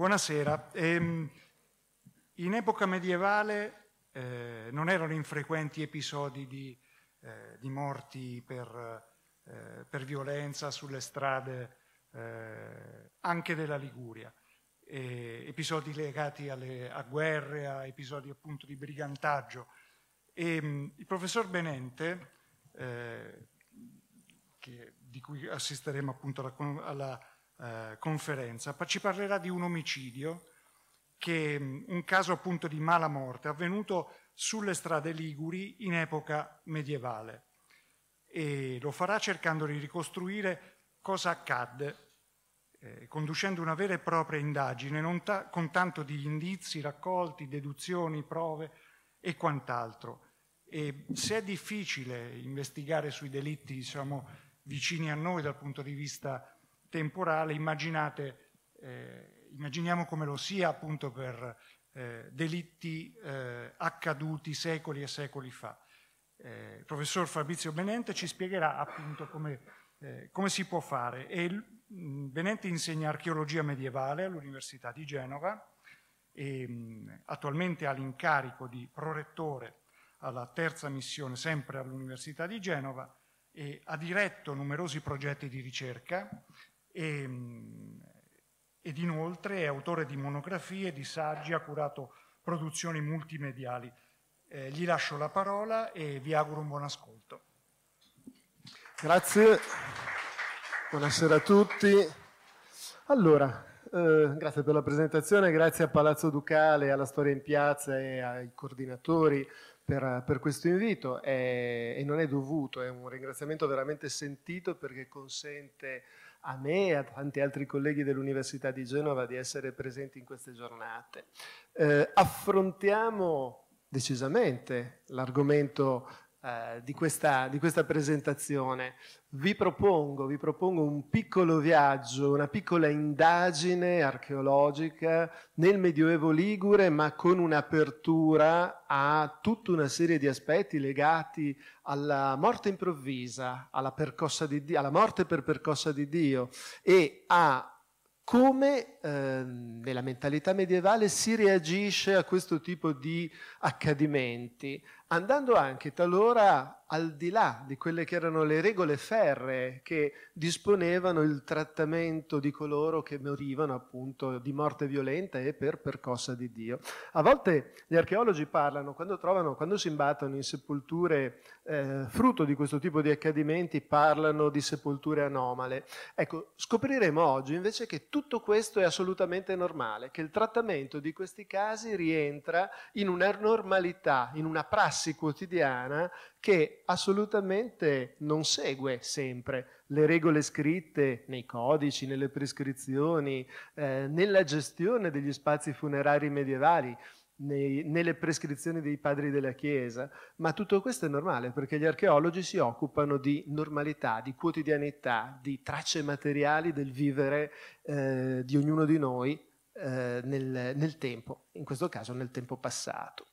Buonasera. Ehm, in epoca medievale eh, non erano infrequenti episodi di, eh, di morti per, eh, per, violenza sulle strade eh, anche della Liguria, episodi legati alle, a guerre, a episodi appunto di brigantaggio. E, ehm, il professor Benente, eh, che, di cui assisteremo appunto alla, alla eh, conferenza, ci parlerà di un omicidio, che, mm, un caso appunto di mala morte, avvenuto sulle strade liguri in epoca medievale. E lo farà cercando di ricostruire cosa accadde, eh, conducendo una vera e propria indagine, non ta- con tanto di indizi raccolti, deduzioni, prove e quant'altro. E se è difficile investigare sui delitti, diciamo, vicini a noi dal punto di vista temporale, immaginate, eh, immaginiamo come lo sia appunto per eh, delitti eh, accaduti secoli e secoli fa. Eh, il professor Fabrizio Benente ci spiegherà appunto come, eh, come si può fare. E mm, Benente insegna archeologia medievale all'Università di Genova e mh, mm, attualmente ha l'incarico di prorettore alla terza missione sempre all'Università di Genova e ha diretto numerosi progetti di ricerca e, ed inoltre è autore di monografie, di saggi, ha curato produzioni multimediali. Eh, gli lascio la parola e vi auguro un buon ascolto. Grazie, buonasera a tutti. Allora, eh, grazie per la presentazione, grazie a Palazzo Ducale, alla Storia in Piazza e ai coordinatori per, per questo invito è, e non è dovuto, è un ringraziamento veramente sentito perché consente a me e a tanti altri colleghi dell'Università di Genova di essere presenti in queste giornate. Eh, affrontiamo decisamente l'argomento eh, di, questa, di, questa, presentazione. Vi propongo, vi propongo un piccolo viaggio, una piccola indagine archeologica nel Medioevo Ligure, ma con un'apertura a tutta una serie di aspetti legati alla morte improvvisa, alla, di, alla morte per percossa di Dio e a come eh, nella mentalità medievale si reagisce a questo tipo di accadimenti, andando anche talora al di là di quelle che erano le regole ferree che disponevano il trattamento di coloro che morivano appunto di morte violenta e per percossa di Dio. A volte gli archeologi parlano, quando, trovano, quando si imbattono in sepolture eh, frutto di questo tipo di accadimenti, parlano di sepolture anomale. Ecco, scopriremo oggi invece che tutto questo è assolutamente normale, che il trattamento di questi casi rientra in una normalità, in una prassi quotidiana che assolutamente non segue sempre le regole scritte nei codici, nelle prescrizioni, eh, nella gestione degli spazi funerari medievali, nei, nelle prescrizioni dei padri della Chiesa, ma tutto questo è normale perché gli archeologi si occupano di normalità, di quotidianità, di tracce materiali del vivere eh, di ognuno di noi eh, nel, nel tempo, in questo caso nel tempo passato.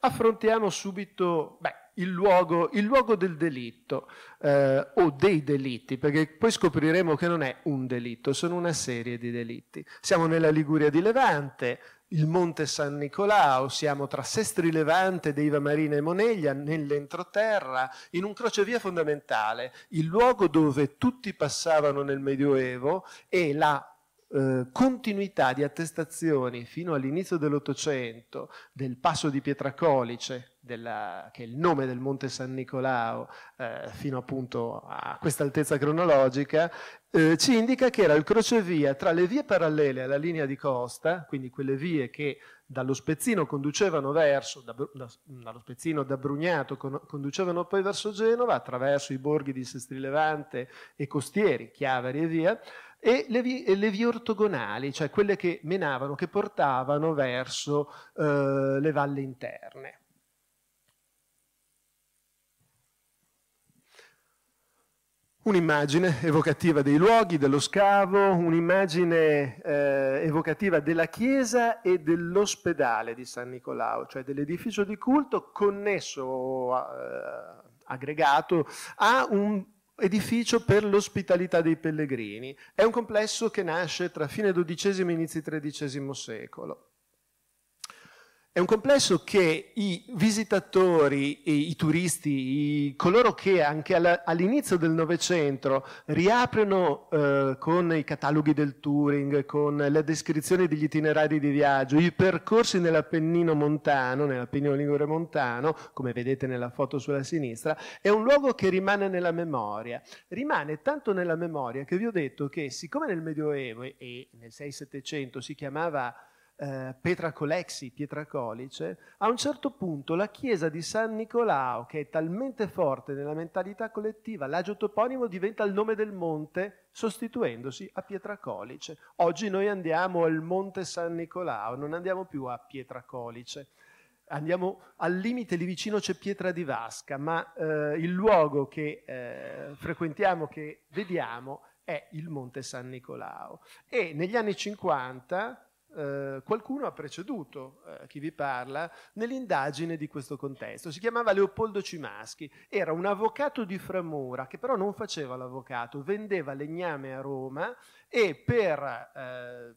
Affrontiamo subito beh, il, luogo, il, luogo, del delitto eh, o dei delitti, perché poi scopriremo che non è un delitto, sono una serie di delitti. Siamo nella Liguria di Levante, il Monte San Nicolao, siamo tra Sestri Levante, Deiva Marina e Moneglia, nell'entroterra, in un crocevia fondamentale, il luogo dove tutti passavano nel Medioevo e la eh, continuità di attestazioni fino all'inizio dell'Ottocento del passo di Pietracolice, della, che è il nome del Monte San Nicolao, eh, fino appunto a questa altezza cronologica, eh, ci indica che era il crocevia tra le vie parallele alla linea di costa, quindi quelle vie che dallo Spezzino conducevano verso, da, da, dallo Spezzino da Brugnato con, conducevano poi verso Genova attraverso i borghi di Sestri Levante e costieri, Chiavari e via, e le vie, le vie, ortogonali, cioè quelle che menavano, che portavano verso eh, le valli interne. Un'immagine evocativa dei luoghi, dello scavo, un'immagine eh, evocativa della chiesa e dell'ospedale di San Nicolao, cioè dell'edificio di culto connesso, eh, aggregato a un edificio per l'ospitalità dei pellegrini. È un complesso che nasce tra fine XII e inizi XIII secolo. È un complesso che i visitatori, i, turisti, i, coloro che anche all'inizio del Novecento riaprono eh, con i cataloghi del touring, con le descrizioni degli itinerari di viaggio, i percorsi nell'Appennino montano, nell'Appennino Ligure montano, come vedete nella foto sulla sinistra, è un luogo che rimane nella memoria. Rimane tanto nella memoria che vi ho detto che siccome nel Medioevo e nel 6-700 si chiamava eh, Petra Colexi, Pietra Colice, a un certo punto la chiesa di San Nicolao, che è talmente forte nella mentalità collettiva, l'agio toponimo diventa il nome del monte, sostituendosi a Pietra Colice. Oggi noi andiamo al monte San Nicolao, non andiamo più a Pietra Colice. Andiamo al limite, lì vicino c'è Pietra di Vasca, ma eh, il luogo che eh, frequentiamo, che vediamo, è il Monte San Nicolao. E negli anni 50 eh, qualcuno ha preceduto eh, chi vi parla nell'indagine di questo contesto. Si chiamava Leopoldo Cimaschi, era un avvocato di Framura che però non faceva l'avvocato, vendeva legname a Roma e per, eh,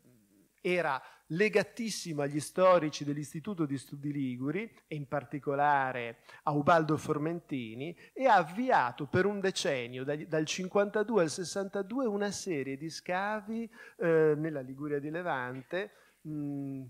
era legatissimo agli storici dell'Istituto di Studi Liguri e in particolare a Ubaldo Formentini e ha avviato per un decennio, dal 52 al 62, una serie di scavi eh, nella Liguria di Levante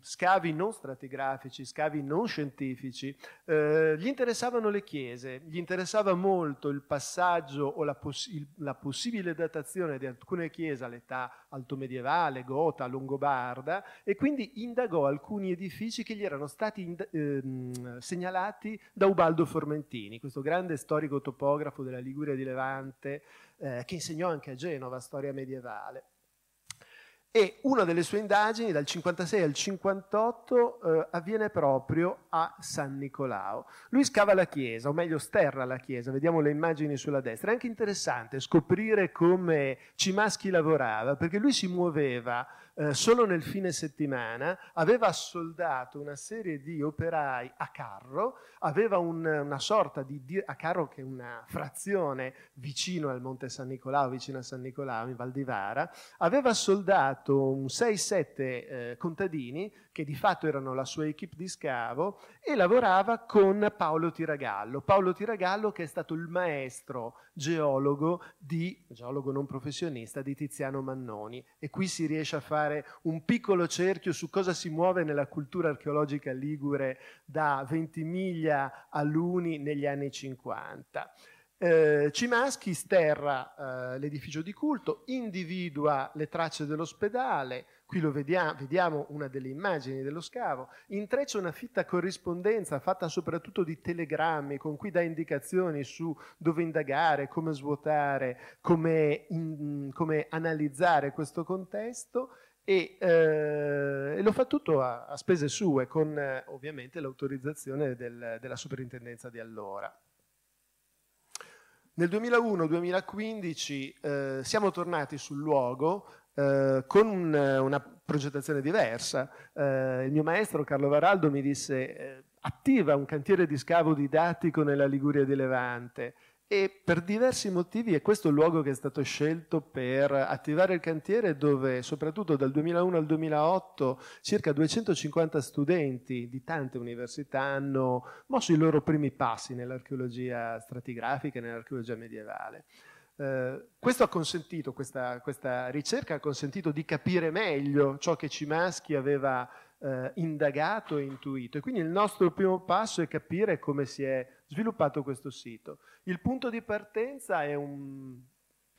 scavi non stratigrafici, scavi non scientifici, eh, gli interessavano le chiese, gli interessava molto il passaggio o la, poss- il, la possibile datazione di alcune chiese all'età altomedievale, gota, longobarda e quindi indagò alcuni edifici che gli erano stati ind- ehm, segnalati da Ubaldo Formentini, questo grande storico topografo della Liguria di Levante eh, che insegnò anche a Genova storia medievale e una delle sue indagini dal 56 al 58 eh, avviene proprio a San Nicolao. Lui scava la chiesa, o meglio sterra la chiesa, vediamo le immagini sulla destra. È anche interessante scoprire come Cimaschi lavorava, perché lui si muoveva eh, solo nel fine settimana, aveva assoldato una serie di operai a carro, aveva un, una sorta di, a carro che è una frazione vicino al Monte San Nicolao, vicino a San Nicolao in Val di Vara, aveva soldato un 6-7 eh, contadini che di fatto erano la sua equipe di scavo, e lavorava con Paolo Tiragallo. Paolo Tiragallo che è stato il maestro geologo, di, geologo non professionista di Tiziano Mannoni. E qui si riesce a fare un piccolo cerchio su cosa si muove nella cultura archeologica ligure da Ventimiglia a Luni negli anni 50. Eh, Cimaschi sterra eh, l'edificio di culto, individua le tracce dell'ospedale, qui lo vediamo, vediamo una delle immagini dello scavo, intreccia una fitta corrispondenza fatta soprattutto di telegrammi con cui dà indicazioni su dove indagare, come svuotare, come, in, come analizzare questo contesto e, eh, lo fa tutto a, a spese sue con eh, ovviamente l'autorizzazione del, della soprintendenza di allora. Nel 2001-2015 eh, siamo tornati sul luogo eh, con un, una progettazione diversa. Eh, il mio maestro Carlo Varaldo mi disse eh, attiva un cantiere di scavo didattico nella Liguria di Levante e per diversi motivi è questo il luogo che è stato scelto per attivare il cantiere dove soprattutto dal 2001 al 2008 circa 250 studenti di tante università hanno mosso i loro primi passi nell'archeologia stratigrafica e nell'archeologia medievale. Eh, questo ha consentito, questa, questa, ricerca ha consentito di capire meglio ciò che Cimaschi aveva eh, indagato e intuito. E quindi il nostro primo passo è capire come si è sviluppato questo sito. Il punto di partenza è un,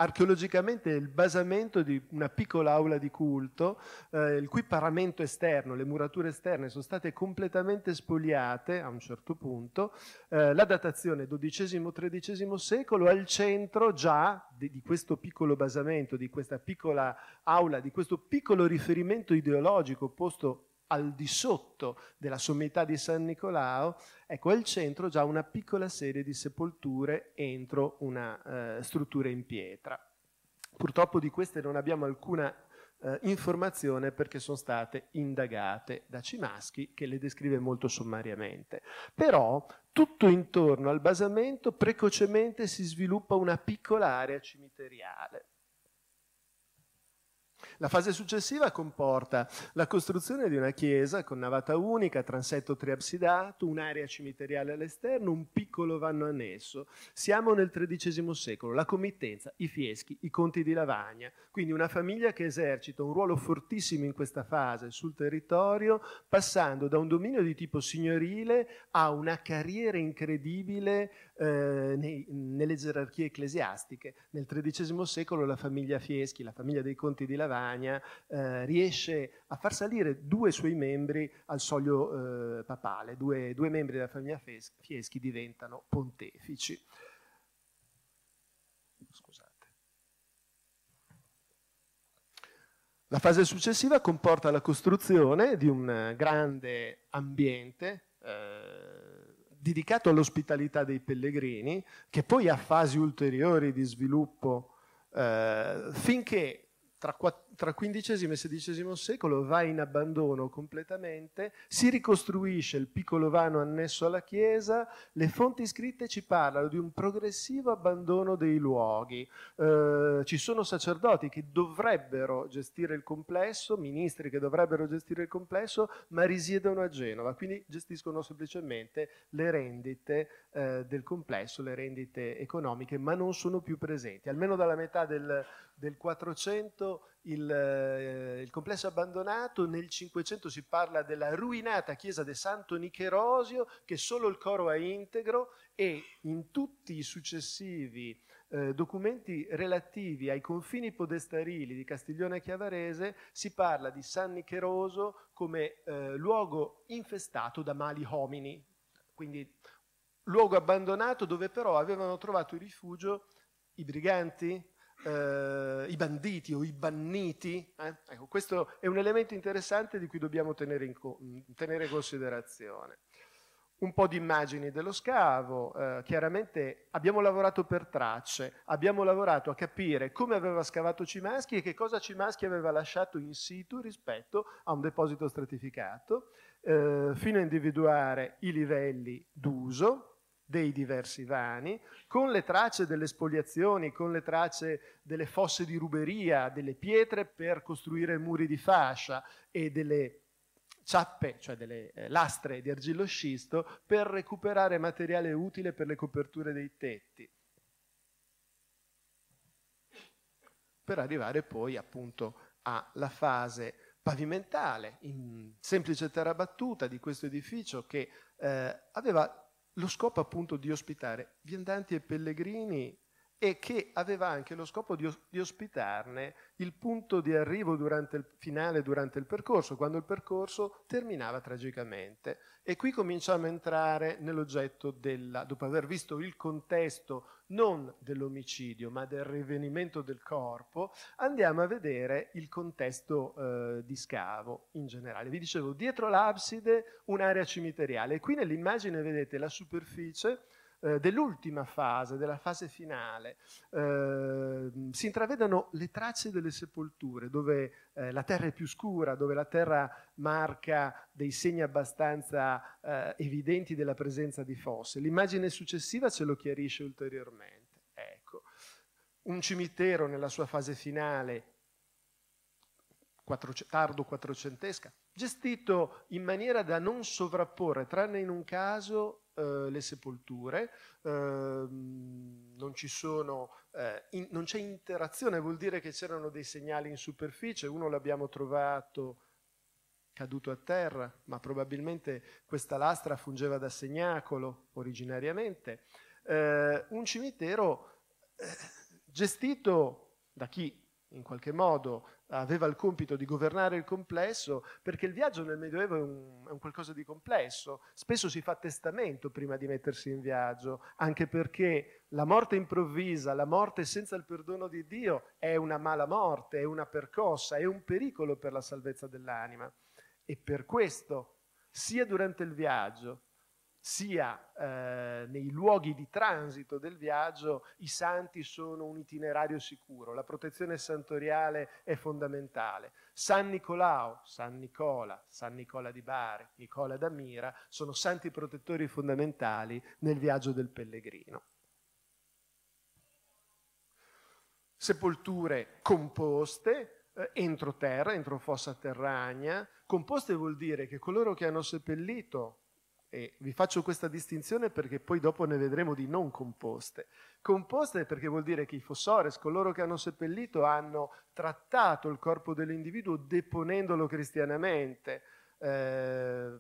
archeologicamente il basamento di una piccola aula di culto, eh, il cui paramento esterno, le murature esterne sono state completamente spoliate a un certo punto, eh, la datazione XII-XIII secolo, al centro già di, di, questo piccolo basamento, di questa piccola aula, di questo piccolo riferimento ideologico posto al di sotto della sommità di San Nicolao, ecco al centro già una piccola serie di sepolture entro una eh, struttura in pietra. Purtroppo di queste non abbiamo alcuna eh, informazione perché sono state indagate da Cimaschi che le descrive molto sommariamente. Però tutto intorno al basamento precocemente si sviluppa una piccola area cimiteriale la fase successiva comporta la costruzione di una chiesa con navata unica, transetto triabsidato, un'area cimiteriale all'esterno, un piccolo vanno annesso. Siamo nel XIII secolo, la committenza, i fieschi, i conti di Lavagna, quindi una famiglia che esercita un ruolo fortissimo in questa fase sul territorio, passando da un dominio di tipo signorile a una carriera incredibile eh, nei, nelle gerarchie ecclesiastiche. Nel XIII secolo la famiglia Fieschi, la famiglia dei conti di Lavagna, eh, riesce a far salire due suoi membri al soglio eh, papale, due, due, membri della famiglia Fieschi diventano pontefici. La fase successiva comporta la costruzione di un grande ambiente eh, dedicato all'ospitalità dei pellegrini, che poi ha fasi ulteriori di sviluppo eh, finché tra, tra XV e XVI secolo va in abbandono completamente, si ricostruisce il piccolo vano annesso alla chiesa, le fonti scritte ci parlano di un progressivo abbandono dei luoghi. Eh, ci sono sacerdoti che dovrebbero gestire il complesso, ministri che dovrebbero gestire il complesso, ma risiedono a Genova, quindi gestiscono semplicemente le rendite eh, del complesso, le rendite economiche, ma non sono più presenti. Almeno dalla metà del del 400 il, eh, il, complesso abbandonato, nel 500 si parla della ruinata chiesa di Santo Nicherosio che solo il coro è integro e in tutti i successivi eh, documenti relativi ai confini podestarili di Castiglione e Chiavarese si parla di San Nicheroso come eh, luogo infestato da mali homini, quindi luogo abbandonato dove però avevano trovato rifugio i briganti, eh, i banditi o i banniti. Eh? Ecco, questo è un elemento interessante di cui dobbiamo tenere in, co- tenere considerazione. Un po' di immagini dello scavo, eh, chiaramente abbiamo lavorato per tracce, abbiamo lavorato a capire come aveva scavato Cimaschi e che cosa Cimaschi aveva lasciato in situ rispetto a un deposito stratificato, eh, fino a individuare i livelli d'uso, dei diversi vani, con le tracce delle spoliazioni, con le tracce delle fosse di ruberia, delle pietre per costruire muri di fascia e delle ciappe, cioè delle eh, lastre di argilloscisto, per recuperare materiale utile per le coperture dei tetti. Per arrivare poi appunto alla fase pavimentale, in semplice terra battuta di questo edificio che eh, aveva lo scopo appunto di ospitare viandanti e pellegrini e che aveva anche lo scopo di, di, ospitarne il punto di arrivo durante il finale, durante il percorso, quando il percorso terminava tragicamente. E qui cominciamo a entrare nell'oggetto della, dopo aver visto il contesto non dell'omicidio, ma del rivenimento del corpo, andiamo a vedere il contesto eh, di scavo in generale. Vi dicevo, dietro l'abside un'area cimiteriale. E qui nell'immagine vedete la superficie eh, dell'ultima fase, della fase finale, eh, si intravedono le tracce delle sepolture, dove eh, la terra è più scura, dove la terra marca dei segni abbastanza eh, evidenti della presenza di fosse. L'immagine successiva ce lo chiarisce ulteriormente. Ecco, un cimitero nella sua fase finale tardo quattrocentesca, gestito in maniera da non sovrapporre, tranne in un caso, eh, le sepolture, eh, non, sono, in, non c'è interazione, vuol dire che c'erano dei segnali in superficie, uno l'abbiamo trovato caduto a terra, ma probabilmente questa lastra fungeva da segnacolo originariamente. Eh, un cimitero eh, gestito da chi in qualche modo aveva il compito di governare il complesso, perché il viaggio nel Medioevo è un, è un, qualcosa di complesso. Spesso si fa testamento prima di mettersi in viaggio, anche perché la morte improvvisa, la morte senza il perdono di Dio è una mala morte, è una percossa, è un pericolo per la salvezza dell'anima. E per questo, sia durante il viaggio, sia eh, nei luoghi di transito del viaggio, i santi sono un itinerario sicuro, la protezione santoriale è fondamentale. San Nicolao, San Nicola, San Nicola di Bari, Nicola da Mira sono santi protettori fondamentali nel viaggio del pellegrino. Sepolture composte, eh, entro terra, entro fossa terragna. Composte vuol dire che coloro che hanno seppellito e vi faccio questa distinzione perché poi dopo ne vedremo di non composte. Composte perché vuol dire che i fossores, coloro che hanno seppellito, hanno trattato il corpo dell'individuo deponendolo cristianamente. Eh,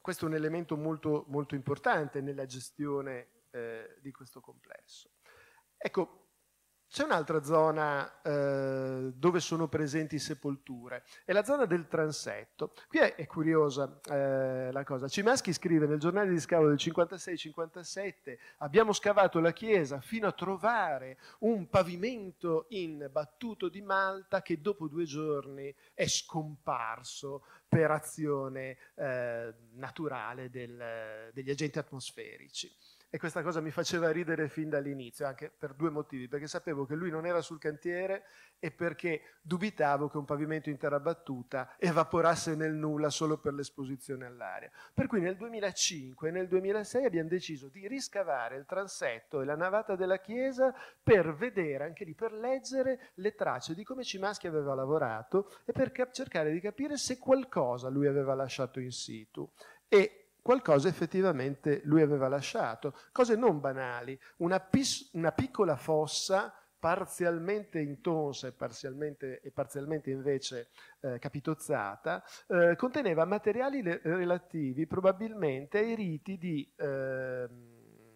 questo è un elemento molto, molto importante nella gestione eh, di questo complesso. Ecco, c'è un'altra zona eh, dove sono presenti sepolture, è la zona del transetto. Qui è, è curiosa eh, la cosa. Cimaschi scrive nel giornale di scavo del 56-57 abbiamo scavato la chiesa fino a trovare un pavimento in battuto di Malta che dopo due giorni è scomparso per azione eh, naturale del, degli agenti atmosferici e questa cosa mi faceva ridere fin dall'inizio, anche per due motivi, perché sapevo che lui non era sul cantiere e perché dubitavo che un pavimento in terra battuta evaporasse nel nulla solo per l'esposizione all'aria. Per cui nel 2005 e nel 2006 abbiamo deciso di riscavare il transetto e la navata della chiesa per vedere, anche lì, per leggere le tracce di come Cimaschi aveva lavorato e per cercare di capire se qualcosa lui aveva lasciato in situ. E qualcosa effettivamente lui aveva lasciato, cose non banali, una, pis- una piccola fossa parzialmente intonsa e parzialmente, e parzialmente invece eh, capitozzata, eh, conteneva materiali le- relativi probabilmente ai riti di eh,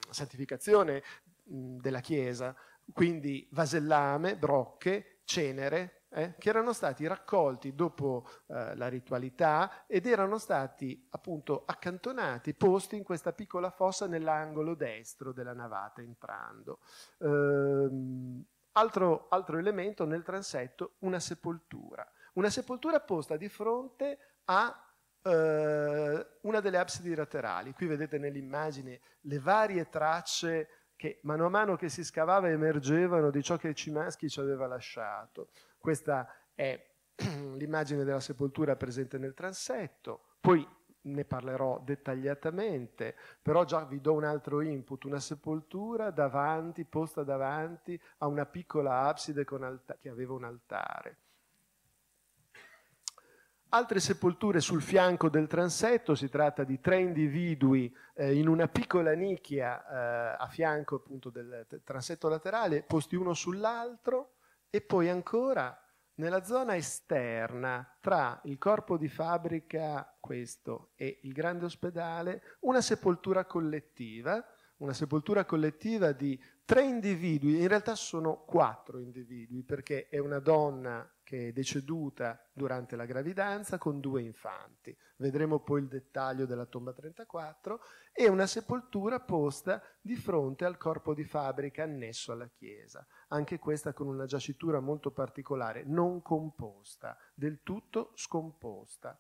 santificazione mh, della Chiesa, quindi vasellame, brocche, cenere, eh, che erano stati raccolti dopo eh, la ritualità ed erano stati appunto accantonati, posti in questa piccola fossa nell'angolo destro della navata entrando. Ehm, altro, altro elemento nel transetto, una sepoltura. Una sepoltura posta di fronte a eh, una delle absidi laterali. Qui vedete nell'immagine le varie tracce che mano a mano che si scavava emergevano di ciò che Cimaschi ci aveva lasciato. Questa è l'immagine della sepoltura presente nel transetto, poi ne parlerò dettagliatamente, però già vi do un altro input, una sepoltura davanti, posta davanti a una piccola abside alta- che aveva un altare. Altre sepolture sul fianco del transetto, si tratta di tre individui eh, in una piccola nicchia eh, a fianco appunto del, transetto laterale, posti uno sull'altro, e poi ancora nella zona esterna tra il corpo di fabbrica, questo, e il grande ospedale, una sepoltura collettiva, una sepoltura collettiva di tre individui, in realtà sono quattro individui, perché è una donna che è deceduta durante la gravidanza con due infanti. Vedremo poi il dettaglio della tomba 34 e una sepoltura posta di fronte al corpo di fabbrica annesso alla chiesa, anche questa con una giacitura molto particolare, non composta, del tutto scomposta.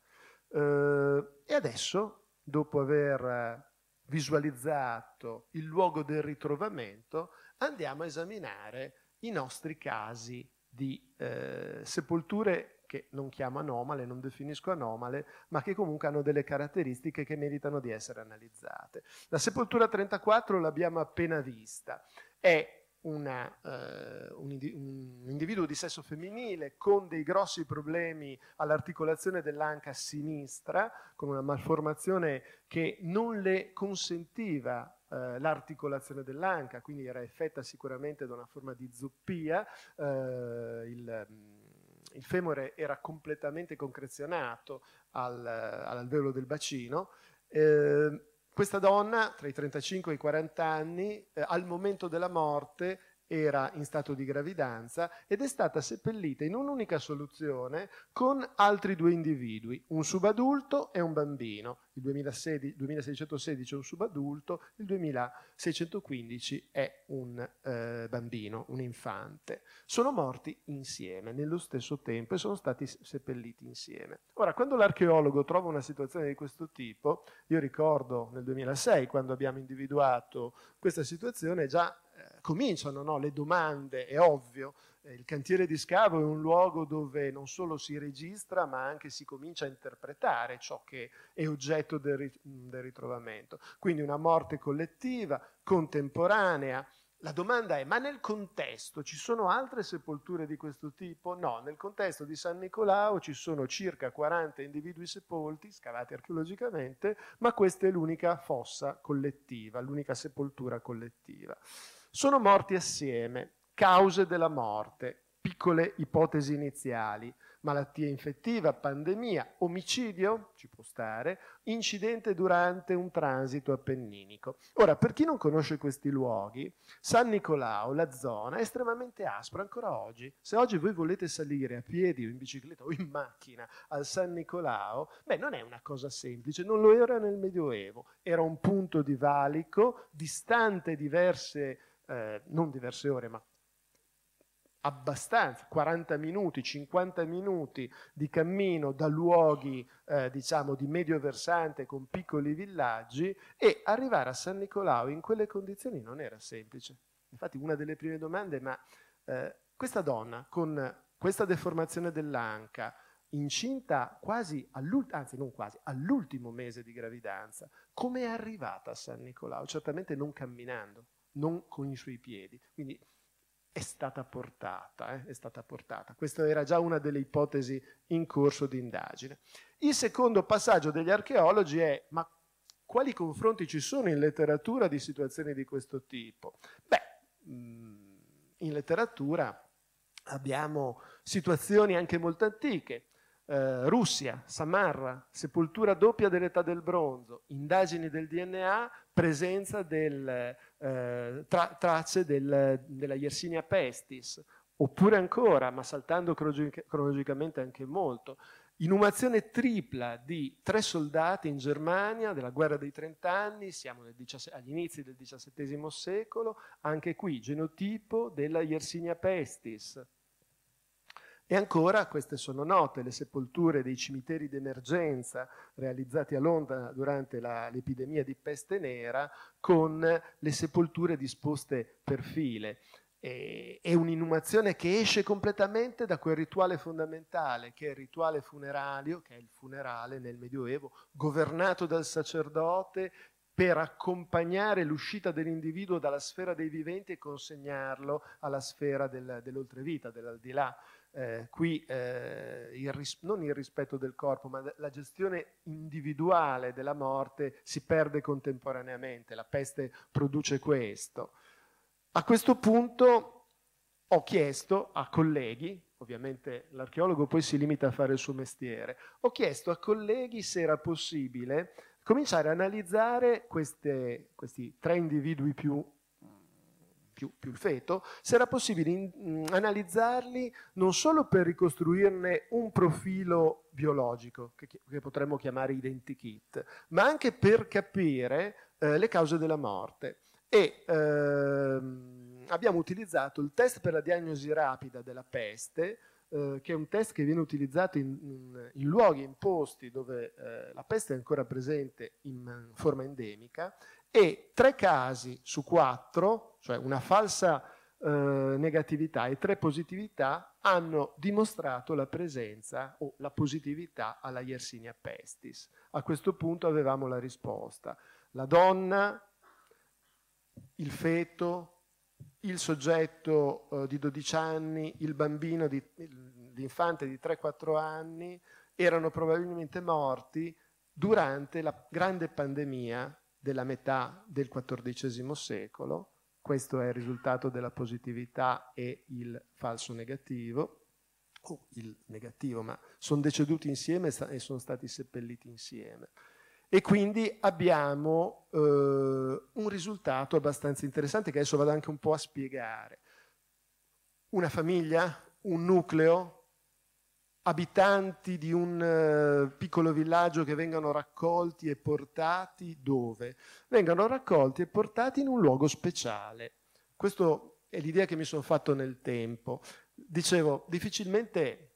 Eh, e adesso, dopo aver visualizzato il luogo del ritrovamento, andiamo a esaminare i nostri casi di eh, sepolture che non chiamo anomale, non definisco anomale, ma che comunque hanno delle caratteristiche che meritano di essere analizzate. La sepoltura 34 l'abbiamo appena vista, è una, uh, un, un, individuo di sesso femminile con dei grossi problemi all'articolazione dell'anca sinistra, con una malformazione che non le consentiva uh, l'articolazione dell'anca, quindi era effetta sicuramente da una forma di zoppia. Uh, il, il, femore era completamente concrezionato al, all'alveolo del bacino. Eh, questa donna, tra i 35 e i 40 anni, eh, al momento della morte era in stato di gravidanza ed è stata seppellita in un'unica soluzione con altri due individui, un subadulto e un bambino. Il 2016, 2616 è un subadulto, il 2615 è un eh, bambino, un infante. Sono morti insieme, nello stesso tempo, e sono stati seppelliti insieme. Ora, quando l'archeologo trova una situazione di questo tipo, io ricordo nel 2006, quando abbiamo individuato questa situazione, già cominciano no, le domande, è ovvio, eh, il cantiere di scavo è un luogo dove non solo si registra, ma anche si comincia a interpretare ciò che è oggetto del, del ritrovamento. Quindi una morte collettiva, contemporanea, la domanda è, ma nel contesto ci sono altre sepolture di questo tipo? No, nel contesto di San Nicolao ci sono circa 40 individui sepolti, scavati archeologicamente, ma questa è l'unica fossa collettiva, l'unica sepoltura collettiva. Sono morti assieme, cause della morte, piccole ipotesi iniziali malattia infettiva, pandemia, omicidio, ci può stare, incidente durante un transito appenninico. Ora, per chi non conosce questi luoghi, San Nicolao, la zona, è estremamente aspra ancora oggi. Se oggi voi volete salire a piedi o in bicicletta o in macchina al San Nicolao, beh, non è una cosa semplice, non lo era nel Medioevo, era un punto di valico distante diverse, eh, non diverse ore, ma abbastanza, 40 minuti, 50 minuti di cammino da luoghi eh, diciamo di medio versante con piccoli villaggi e arrivare a San Nicolao in quelle condizioni non era semplice. Infatti una delle prime domande è ma eh, questa donna con questa deformazione dell'anca, incinta quasi anzi non quasi, all'ultimo mese di gravidanza, come è arrivata a San Nicolao? Certamente non camminando, non con i suoi piedi. Quindi è stata portata, eh, è stata portata. Questa era già una delle ipotesi in corso di indagine. Il secondo passaggio degli archeologi è ma quali confronti ci sono in letteratura di situazioni di questo tipo? Beh, mm, in letteratura abbiamo situazioni anche molto antiche. Eh, Russia, Samarra, sepoltura doppia dell'età del bronzo, indagini del DNA, presenza del, eh, tra, tracce del, della Yersinia pestis, oppure ancora, ma saltando cronologicamente anche molto, inumazione tripla di tre soldati in Germania della guerra dei trent'anni, siamo agli inizi del XVII secolo, anche qui genotipo della Yersinia pestis, e ancora, queste sono note, le sepolture dei cimiteri d'emergenza realizzati a Londra durante l'epidemia di peste nera con le sepolture disposte per file. È un'inumazione che esce completamente da quel rituale fondamentale, che è il rituale funerario, che è il funerale nel Medioevo, governato dal sacerdote per accompagnare l'uscita dell'individuo dalla sfera dei viventi e consegnarlo alla sfera del, dell'oltrevita, dell'aldilà eh, qui eh, il ris- non il rispetto del corpo, ma la gestione individuale della morte si perde contemporaneamente. La peste produce questo. A questo punto ho chiesto a colleghi, ovviamente l'archeologo poi si limita a fare il suo mestiere, ho chiesto a colleghi se era possibile cominciare a analizzare queste, questi tre individui più più, più il feto, era possibile in, in, analizzarli non solo per ricostruirne un profilo biologico, che, che potremmo chiamare identikit, ma anche per capire eh, le cause della morte. E ehm, abbiamo utilizzato il test per la diagnosi rapida della peste, eh, che è un test che viene utilizzato in, in, luoghi, in posti dove eh, la peste è ancora presente in forma endemica, e tre casi su quattro, cioè una falsa eh, negatività e tre positività, hanno dimostrato la presenza o la positività alla Yersinia pestis. A questo punto avevamo la risposta. La donna, il feto, il soggetto eh, di 12 anni, il bambino, di, l'infante di 3-4 anni, erano probabilmente morti durante la grande pandemia della metà del XIV secolo. Questo è il risultato della positività e il falso negativo, o il negativo, ma sono deceduti insieme e sono stati seppelliti insieme. E quindi abbiamo eh, un risultato abbastanza interessante che adesso vado anche un po' a spiegare. una famiglia, un nucleo, abitanti di un uh, piccolo villaggio che vengono raccolti e portati dove? Vengono raccolti e portati in un luogo speciale. Questa è l'idea che mi sono fatto nel tempo. Dicevo, difficilmente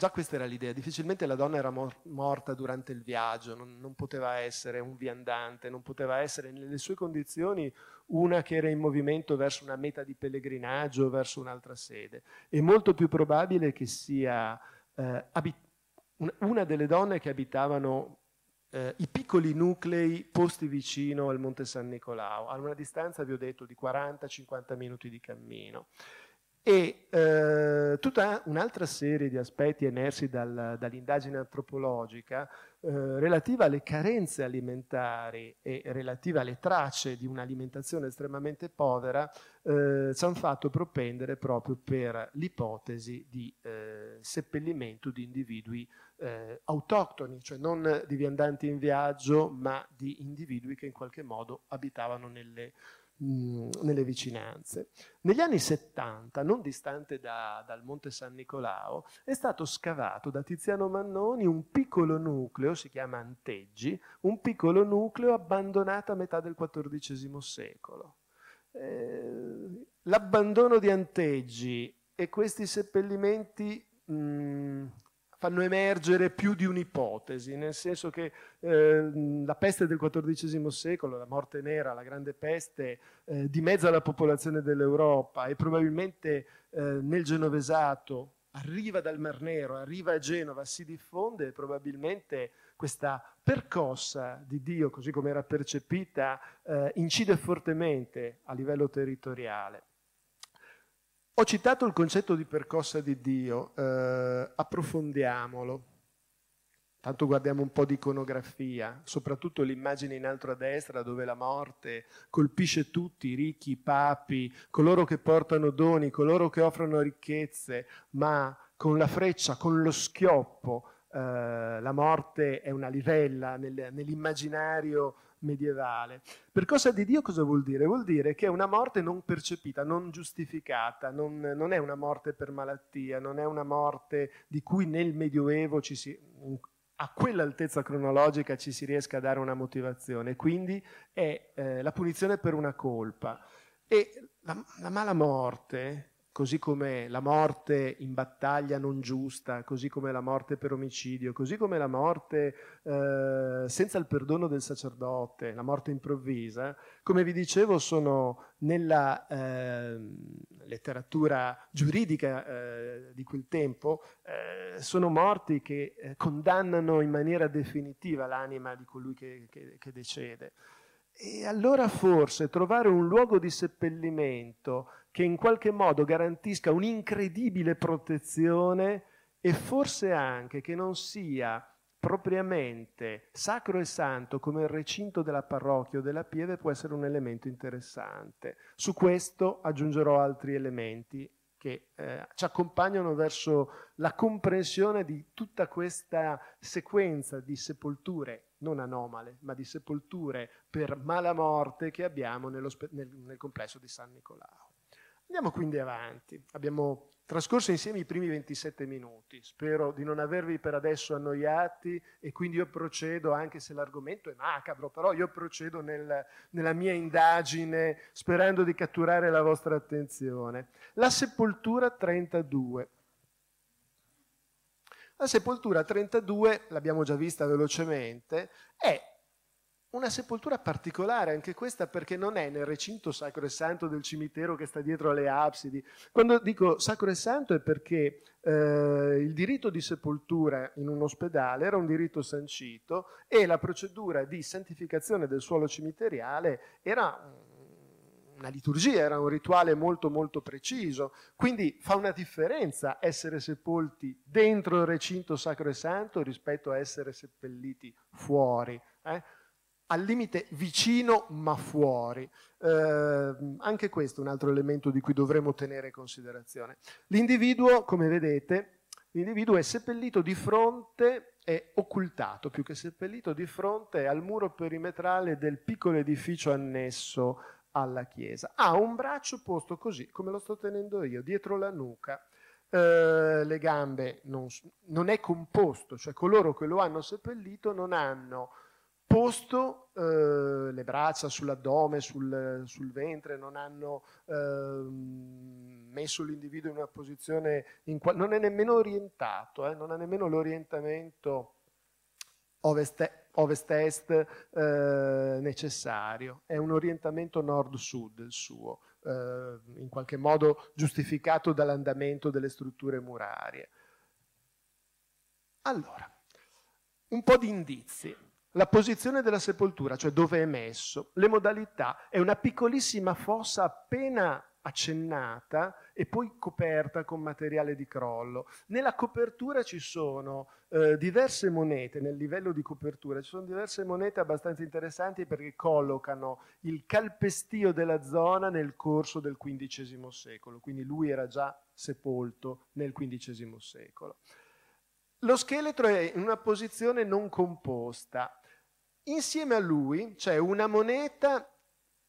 Già questa era l'idea, difficilmente la donna era mor- morta durante il viaggio, non, non, poteva essere un viandante, non poteva essere nelle sue condizioni una che era in movimento verso una meta di pellegrinaggio verso un'altra sede. È molto più probabile che sia eh, abit- una delle donne che abitavano eh, i piccoli nuclei posti vicino al Monte San Nicolao, a una distanza, vi ho detto, di 40-50 minuti di cammino e eh, tutta un'altra serie di aspetti emersi dal, dall'indagine antropologica eh, relativa alle carenze alimentari e relativa alle tracce di un'alimentazione estremamente povera eh, ci hanno fatto propendere proprio per l'ipotesi di eh, seppellimento di individui eh, autoctoni, cioè non di viandanti in viaggio, ma di individui che in qualche modo abitavano nelle nelle vicinanze. Negli anni 70, non distante da, dal Monte San Nicolao, è stato scavato da Tiziano Mannoni un piccolo nucleo, si chiama Anteggi, un piccolo nucleo abbandonato a metà del XIV secolo. Eh, l'abbandono di Anteggi e questi seppellimenti mh, fanno emergere più di un'ipotesi, nel senso che eh, la peste del XIV secolo, la morte nera, la grande peste, eh, dimezza la popolazione dell'Europa e probabilmente eh, nel Genovesato arriva dal Mar Nero, arriva a Genova, si diffonde e probabilmente questa percossa di Dio, così come era percepita, eh, incide fortemente a livello territoriale. Ho citato il concetto di percossa di Dio, eh, approfondiamolo. Tanto guardiamo un po' di iconografia, soprattutto l'immagine in alto a destra dove la morte colpisce tutti, i ricchi, i papi, coloro che portano doni, coloro che offrono ricchezze, ma con la freccia, con lo schioppo, eh, la morte è una livella nel, nell'immaginario medievale. Per cosa di Dio cosa vuol dire? Vuol dire che è una morte non percepita, non giustificata, non, non è una morte per malattia, non è una morte di cui nel Medioevo ci si, a quell'altezza cronologica ci si riesca a dare una motivazione, quindi è eh, la punizione per una colpa. E la, la mala morte così come la morte in battaglia non giusta, così come la morte per omicidio, così come la morte eh, senza il perdono del sacerdote, la morte improvvisa, come vi dicevo sono nella eh, letteratura giuridica eh, di quel tempo, eh, sono morti che eh, condannano in maniera definitiva l'anima di colui che, che, che decede. E allora forse trovare un luogo di seppellimento che in qualche modo garantisca un'incredibile protezione e forse anche che non sia propriamente sacro e santo come il recinto della parrocchia o della pieve può essere un elemento interessante. Su questo aggiungerò altri elementi che eh, ci accompagnano verso la comprensione di tutta questa sequenza di sepolture, non anomale, ma di sepolture per mala morte che abbiamo nel, nel complesso di San Nicolao. Andiamo quindi avanti. Abbiamo trascorso insieme i primi 27 minuti. Spero di non avervi per adesso annoiati e quindi io procedo, anche se l'argomento è macabro, però io procedo nel, nella mia indagine sperando di catturare la vostra attenzione. La sepoltura 32. La sepoltura 32, l'abbiamo già vista velocemente, è una sepoltura particolare, anche questa perché non è nel recinto sacro e santo del cimitero che sta dietro alle absidi. Quando dico sacro e santo è perché eh, il diritto di sepoltura in un ospedale era un diritto sancito e la procedura di santificazione del suolo cimiteriale era una liturgia, era un rituale molto molto preciso, quindi fa una differenza essere sepolti dentro il recinto sacro e santo rispetto a essere seppelliti fuori. Eh? Al limite vicino ma fuori. Eh, anche questo è un altro elemento di cui dovremo tenere considerazione. L'individuo, come vedete, l'individuo è seppellito di fronte, è occultato più che seppellito di fronte al muro perimetrale del piccolo edificio annesso alla chiesa. Ha un braccio posto così, come lo sto tenendo io, dietro la nuca. Eh, le gambe non, non, è composto, cioè coloro che lo hanno seppellito non hanno posto eh, le braccia sull'addome, sul, sul ventre, non hanno eh, messo l'individuo in una posizione, in qual- non è nemmeno orientato, eh, non ha nemmeno l'orientamento ovest-est eh, necessario, è un orientamento nord-sud il suo, eh, in qualche modo giustificato dall'andamento delle strutture murarie. Allora, un po' di indizi la posizione della sepoltura, cioè dove è messo, le modalità, è una piccolissima fossa appena accennata e poi coperta con materiale di crollo. Nella copertura ci sono eh, diverse monete, nel livello di copertura ci sono diverse monete abbastanza interessanti perché collocano il calpestio della zona nel corso del XV secolo, quindi lui era già sepolto nel XV secolo. Lo scheletro è in una posizione non composta, Insieme a lui c'è una moneta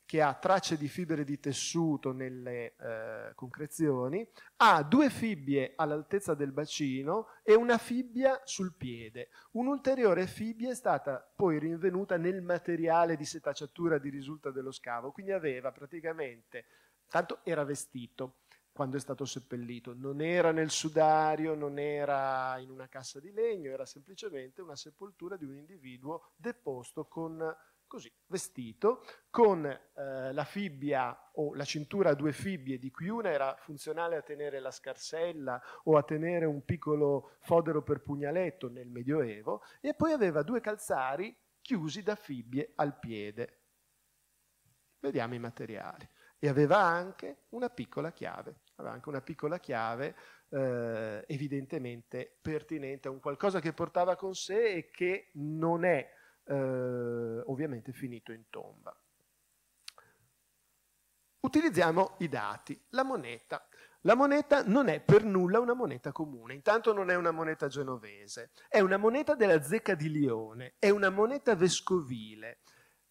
che ha tracce di fibre di tessuto nelle eh, concrezioni, ha due fibbie all'altezza del bacino e una fibbia sul piede. Un'ulteriore fibbia è stata poi rinvenuta nel materiale di setacciatura di risulta dello scavo, quindi aveva praticamente, tanto era vestito, quando è stato seppellito. Non era nel sudario, non era in una cassa di legno, era semplicemente una sepoltura di un individuo deposto con così, vestito, con eh, la fibbia o la cintura a due fibbie, di cui una era funzionale a tenere la scarsella o a tenere un piccolo fodero per pugnaletto nel Medioevo, e poi aveva due calzari chiusi da fibbie al piede. Vediamo i materiali e aveva anche una piccola chiave, aveva anche una piccola chiave eh, evidentemente pertinente a un qualcosa che portava con sé e che non è eh, ovviamente finito in tomba. Utilizziamo i dati, la moneta. La moneta non è per nulla una moneta comune, intanto non è una moneta genovese, è una moneta della zecca di Lione, è una moneta vescovile,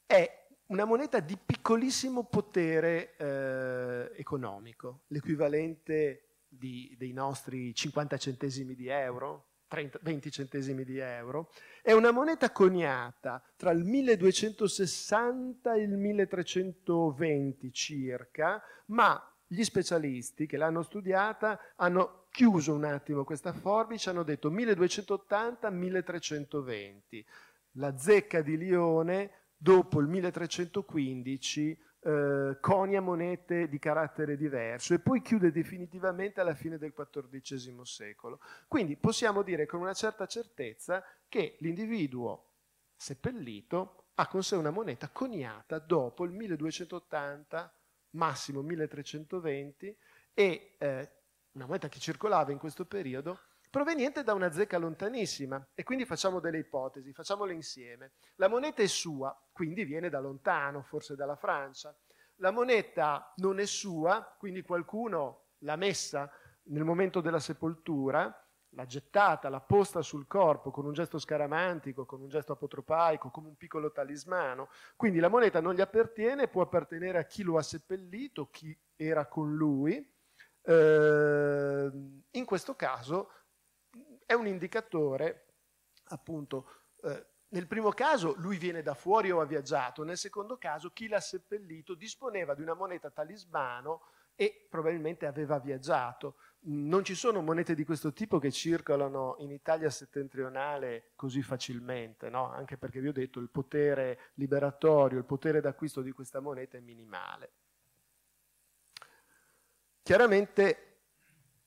è una moneta di piccolissimo potere eh, economico, l'equivalente di, dei nostri 50 centesimi di euro, 30, 20 centesimi di euro, è una moneta coniata tra il 1260 e il 1320 circa, ma gli specialisti che l'hanno studiata hanno chiuso un attimo questa forbice, hanno detto 1280-1320. La zecca di Lione dopo il 1315 eh, conia monete di carattere diverso e poi chiude definitivamente alla fine del XIV secolo. Quindi possiamo dire con una certa certezza che l'individuo seppellito ha con sé una moneta coniata dopo il 1280, massimo 1320, e eh, una moneta che circolava in questo periodo proveniente da una zecca lontanissima. E quindi facciamo delle ipotesi, facciamole insieme. La moneta è sua, quindi viene da lontano, forse dalla Francia. La moneta non è sua, quindi qualcuno l'ha messa nel momento della sepoltura, l'ha gettata, l'ha posta sul corpo con un gesto scaramantico, con un gesto apotropaico, come un piccolo talismano. Quindi la moneta non gli appartiene, può appartenere a chi lo ha seppellito, chi era con lui. Eh, in questo caso è un indicatore, appunto, eh, nel primo caso lui viene da fuori o ha viaggiato, nel secondo caso chi l'ha seppellito disponeva di una moneta talismano e probabilmente aveva viaggiato. Non ci sono monete di questo tipo che circolano in Italia settentrionale così facilmente, no? anche perché vi ho detto il potere liberatorio, il potere d'acquisto di questa moneta è minimale. Chiaramente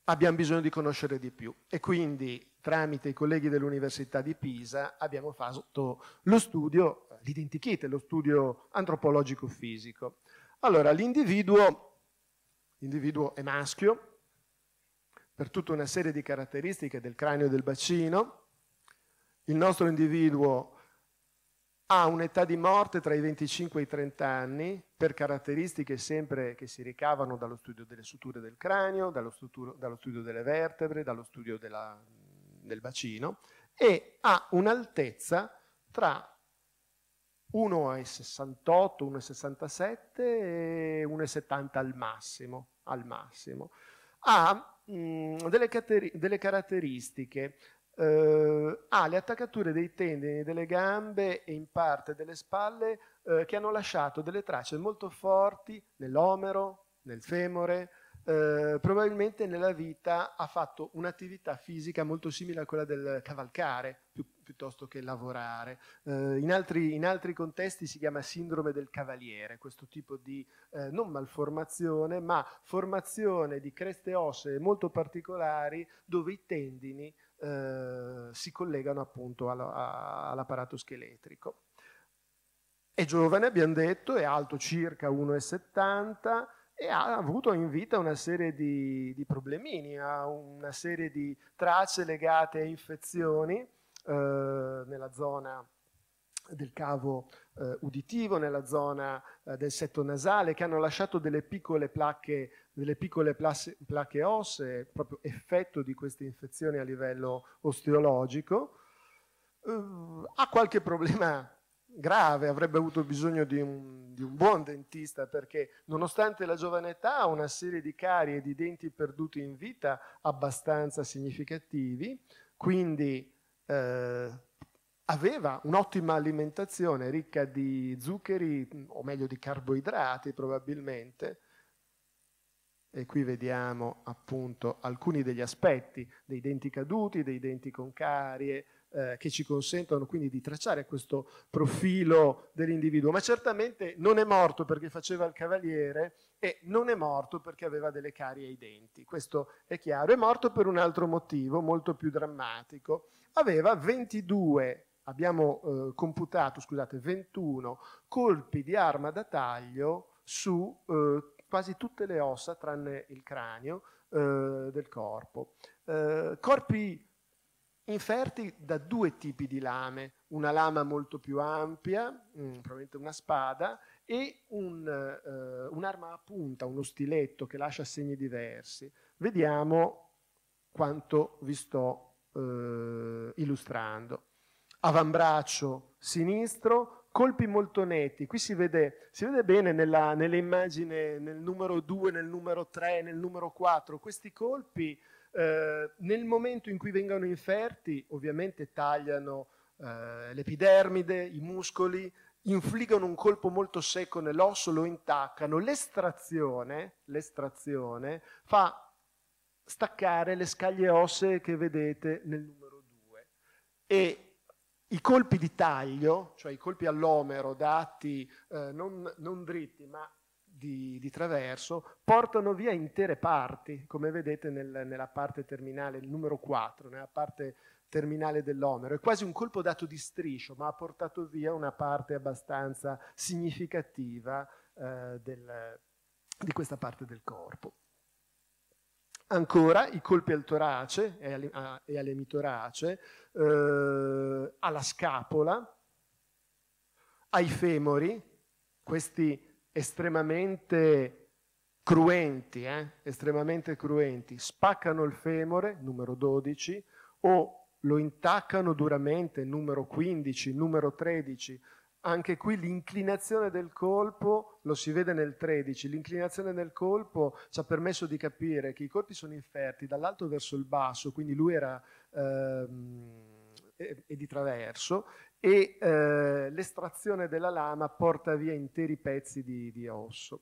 abbiamo bisogno di conoscere di più e quindi tramite i colleghi dell'Università di Pisa abbiamo fatto lo studio, l'identikit, lo studio antropologico-fisico. Allora, l'individuo, l'individuo è maschio per tutta una serie di caratteristiche del cranio e del bacino, il nostro individuo ha un'età di morte tra i 25 e i 30 anni per caratteristiche sempre che si ricavano dallo studio delle suture del cranio, dallo studio, dallo studio delle vertebre, dallo studio della, del bacino e ha un'altezza tra 1,68, 1,67 e 1,70 al massimo. Al massimo. Ha mh, mm, delle, delle, caratteristiche, eh, ha le attaccature dei tendini delle gambe e in parte delle spalle eh, che hanno lasciato delle tracce molto forti nell'omero, nel femore, eh, probabilmente nella vita ha fatto un'attività fisica molto simile a quella del cavalcare più, piuttosto che lavorare. Eh, in, altri, in, altri, contesti si chiama sindrome del cavaliere, questo tipo di eh, non malformazione, ma formazione di creste ossee molto particolari dove i tendini eh, si collegano appunto all'apparato scheletrico. È giovane, abbiamo detto, è alto circa 1,70 e ha avuto in vita una serie di, di problemini, ha una serie di tracce legate a infezioni eh, nella zona del cavo eh, uditivo, nella zona eh, del setto nasale, che hanno lasciato delle piccole placche, delle piccole placche ossee, proprio effetto di queste infezioni a livello osteologico. Uh, ha qualche problema grave, avrebbe avuto bisogno di un, di un, buon dentista perché nonostante la giovane età ha una serie di carie e di denti perduti in vita abbastanza significativi, quindi eh, aveva un'ottima alimentazione ricca di zuccheri o meglio di carboidrati probabilmente. E qui vediamo appunto alcuni degli aspetti dei denti caduti, dei denti con carie, eh, che ci consentono quindi di tracciare questo profilo dell'individuo, ma certamente non è morto perché faceva il cavaliere e non è morto perché aveva delle carie ai denti, questo è chiaro, è morto per un altro motivo molto più drammatico, aveva 22 abbiamo eh, computato, scusate, 21 colpi di arma da taglio su eh, quasi tutte le ossa, tranne il cranio, eh, del corpo. Eh, corpi inferti da due tipi di lame, una lama molto più ampia, mh, mm, probabilmente una spada, e un, uh, un'arma a punta, uno stiletto che lascia segni diversi. Vediamo quanto vi sto uh, illustrando. Avambraccio sinistro, colpi molto netti. Qui si vede, si vede bene nella, nell'immagine nel numero 2, nel numero 3, nel numero 4, questi colpi eh, nel momento in cui vengono inferti, ovviamente tagliano eh, l'epidermide, i muscoli, infliggono un colpo molto secco nell'osso, lo intaccano. L'estrazione, l'estrazione fa staccare le scaglie ossee che vedete nel numero 2 e i colpi di taglio, cioè i colpi all'omero dati eh, non, non dritti ma di, di, traverso portano via intere parti, come vedete nel, nella parte terminale, il numero 4, nella parte terminale dell'omero. È quasi un colpo dato di striscio, ma ha portato via una parte abbastanza significativa eh, del, di questa parte del corpo. Ancora i colpi al torace e all'emitorace, eh, alla scapola, ai femori, questi estremamente cruenti, eh? estremamente cruenti, spaccano il femore, numero 12, o lo intaccano duramente, numero 15, numero 13. Anche qui l'inclinazione del colpo, lo si vede nel 13, l'inclinazione del colpo ci ha permesso di capire che i colpi sono inferti dall'alto verso il basso, quindi lui era ehm, è, è di traverso, e eh, l'estrazione della lama porta via interi pezzi di, di osso.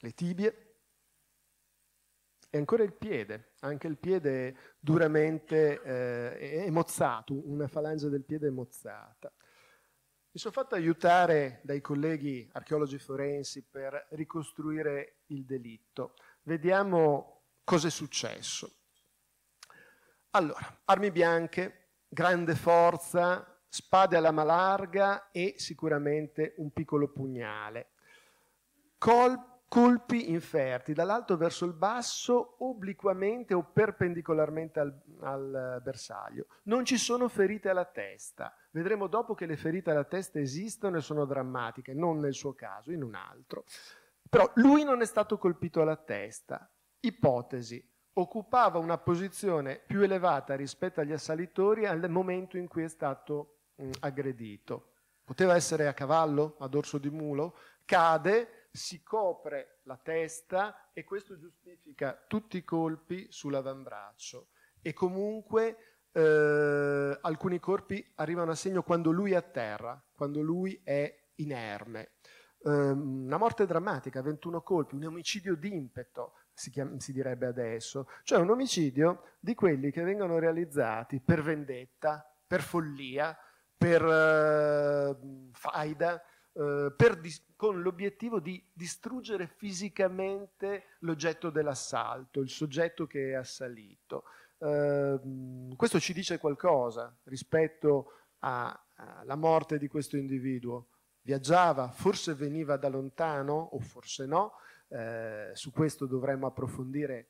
Le tibie e ancora il piede, anche il piede duramente eh, è mozzato, una falange del piede è mozzata. Mi sono fatto aiutare dai colleghi archeologi forensi per ricostruire il delitto. Vediamo cosa è successo. Allora, armi bianche, grande forza, spade alla malarga e sicuramente un piccolo pugnale. Col- colpi inferti dall'alto verso il basso, obliquamente o perpendicolarmente al, al bersaglio. Non ci sono ferite alla testa. Vedremo dopo che le ferite alla testa esistono e sono drammatiche, non nel suo caso, in un altro. Però lui non è stato colpito alla testa. Ipotesi, occupava una posizione più elevata rispetto agli assalitori al momento in cui è stato mh, aggredito. Poteva essere a cavallo, a dorso di mulo, cade, si copre la testa e questo giustifica tutti i colpi sull'avambraccio. E comunque eh, alcuni corpi arrivano a segno quando lui è a terra, quando lui è inerme. Eh, una morte drammatica, 21 colpi, un omicidio d'impeto, si, chiama, si, direbbe adesso, cioè un omicidio di quelli che vengono realizzati per vendetta, per follia, per eh, faida, eh, dis- con l'obiettivo di distruggere fisicamente l'oggetto dell'assalto, il soggetto che è assalito. Eh, questo ci dice qualcosa rispetto alla morte di questo individuo. Viaggiava, forse veniva da lontano o forse no, eh, su questo dovremmo approfondire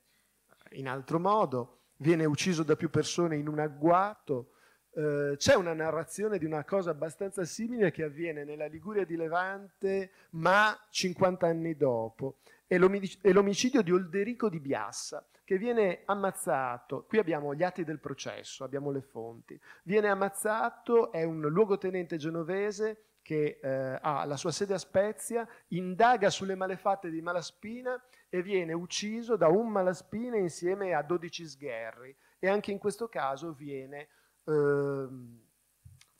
in altro modo, viene ucciso da più persone in un agguato, eh, c'è una narrazione di una cosa abbastanza simile che avviene nella Liguria di Levante, ma 50 anni dopo. È, l'omicidio di Olderico di Biassa, che viene ammazzato. Qui abbiamo gli atti del processo, abbiamo le fonti. Viene ammazzato, è un luogotenente genovese che eh, ha la sua sede a Spezia, indaga sulle malefatte di Malaspina e viene ucciso da un Malaspina insieme a 12 sgherri. E anche in questo caso viene Ehm,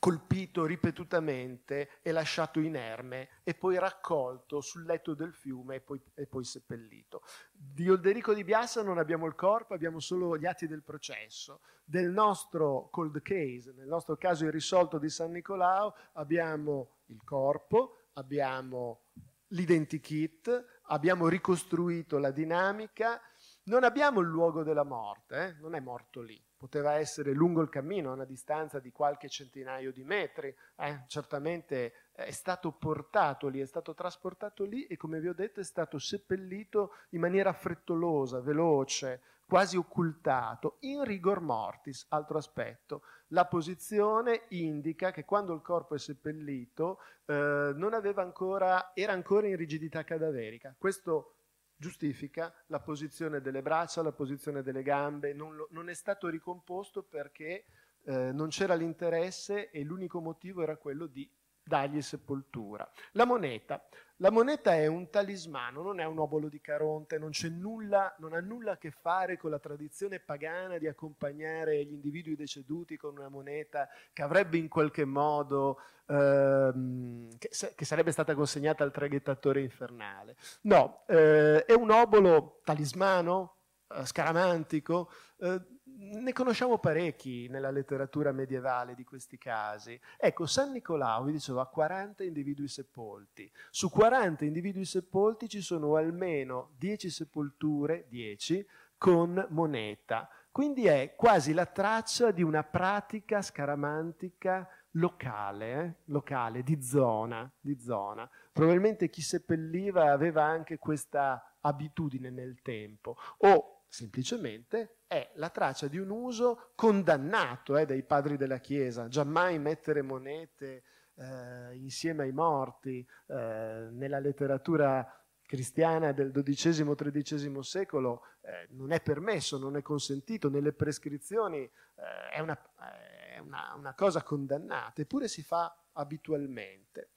colpito ripetutamente e lasciato inerme e poi raccolto sul letto del fiume e poi, e poi, seppellito. Di Olderico di Biassa non abbiamo il corpo, abbiamo solo gli atti del processo. Del nostro cold case, nel nostro caso irrisolto di San Nicolao, abbiamo il corpo, abbiamo l'identikit, abbiamo ricostruito la dinamica, non abbiamo il luogo della morte, eh? non è morto lì poteva essere lungo il cammino, a una distanza di qualche centinaio di metri, eh, certamente è stato portato lì, è stato trasportato lì e come vi ho detto è stato seppellito in maniera frettolosa, veloce, quasi occultato, in rigor mortis, altro aspetto. La posizione indica che quando il corpo è seppellito eh, ancora, era ancora in rigidità cadaverica. Questo giustifica la posizione delle braccia, la posizione delle gambe, non, lo, non è stato ricomposto perché eh, non c'era l'interesse e l'unico motivo era quello di dargli sepoltura. La moneta. La moneta è un talismano, non è un obolo di Caronte, non, nulla, non ha nulla a che fare con la tradizione pagana di accompagnare gli individui deceduti con una moneta che avrebbe in qualche modo, ehm, che, che, sarebbe stata consegnata al traghettatore infernale. No, eh, è un obolo talismano, eh, scaramantico, eh, ne conosciamo parecchi nella letteratura medievale di questi casi. Ecco, San Nicolao, vi dicevo, ha 40 individui sepolti. Su 40 individui sepolti ci sono almeno 10 sepolture, 10, con moneta. Quindi è quasi la traccia di una pratica scaramantica locale, eh? locale di, zona, di zona. Probabilmente chi seppelliva aveva anche questa abitudine nel tempo o semplicemente è la traccia di un uso condannato eh, dai padri della Chiesa, giammai mettere monete eh, insieme ai morti eh, nella letteratura cristiana del XII-XIII secolo eh, non è permesso, non è consentito, nelle prescrizioni eh, è, una, è una, una cosa condannata, eppure si fa abitualmente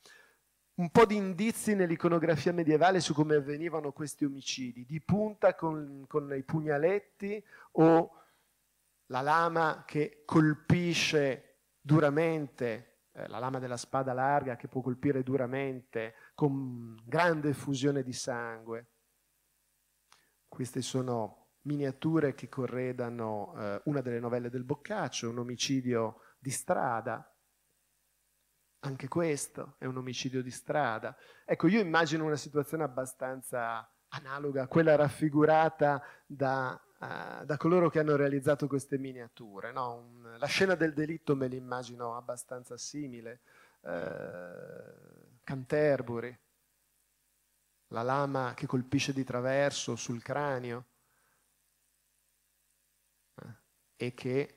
un po' di indizi nell'iconografia medievale su come avvenivano questi omicidi, di punta con, con i pugnaletti o la lama che colpisce duramente, eh, la lama della spada larga che può colpire duramente con grande effusione di sangue. Queste sono miniature che corredano eh, una delle novelle del Boccaccio, un omicidio di strada, anche questo è un omicidio di strada. Ecco, io immagino una situazione abbastanza analoga a quella raffigurata da, uh, da coloro che hanno realizzato queste miniature. No? Un, la scena del delitto me l'immagino abbastanza simile. Uh, Canterbury, la lama che colpisce di traverso sul cranio uh, e che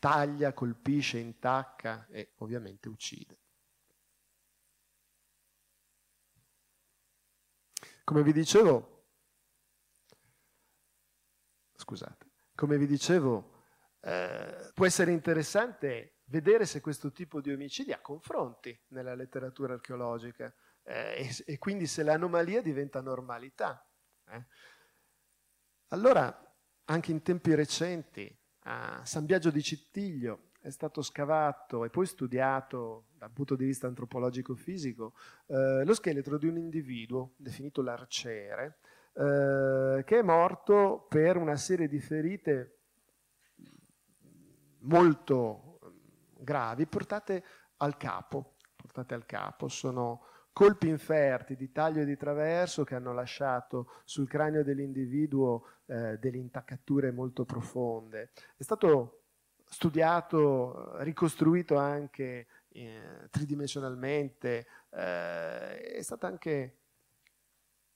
taglia, colpisce, intacca e ovviamente uccide. Come vi dicevo, scusate, come vi dicevo, eh, può essere interessante vedere se questo tipo di omicidi ha confronti nella letteratura archeologica eh, e, e, quindi se l'anomalia diventa normalità. Eh. Allora, anche in tempi recenti, a San Biagio di Cittiglio è stato scavato e poi studiato dal punto di vista antropologico-fisico eh, lo scheletro di un individuo definito l'arciere, eh, che è morto per una serie di ferite molto gravi portate al capo. Portate al capo. Sono colpi inferti di taglio e di traverso che hanno lasciato sul cranio dell'individuo eh, delle intaccature molto profonde. È stato studiato, ricostruito anche eh, tridimensionalmente, eh, è stata anche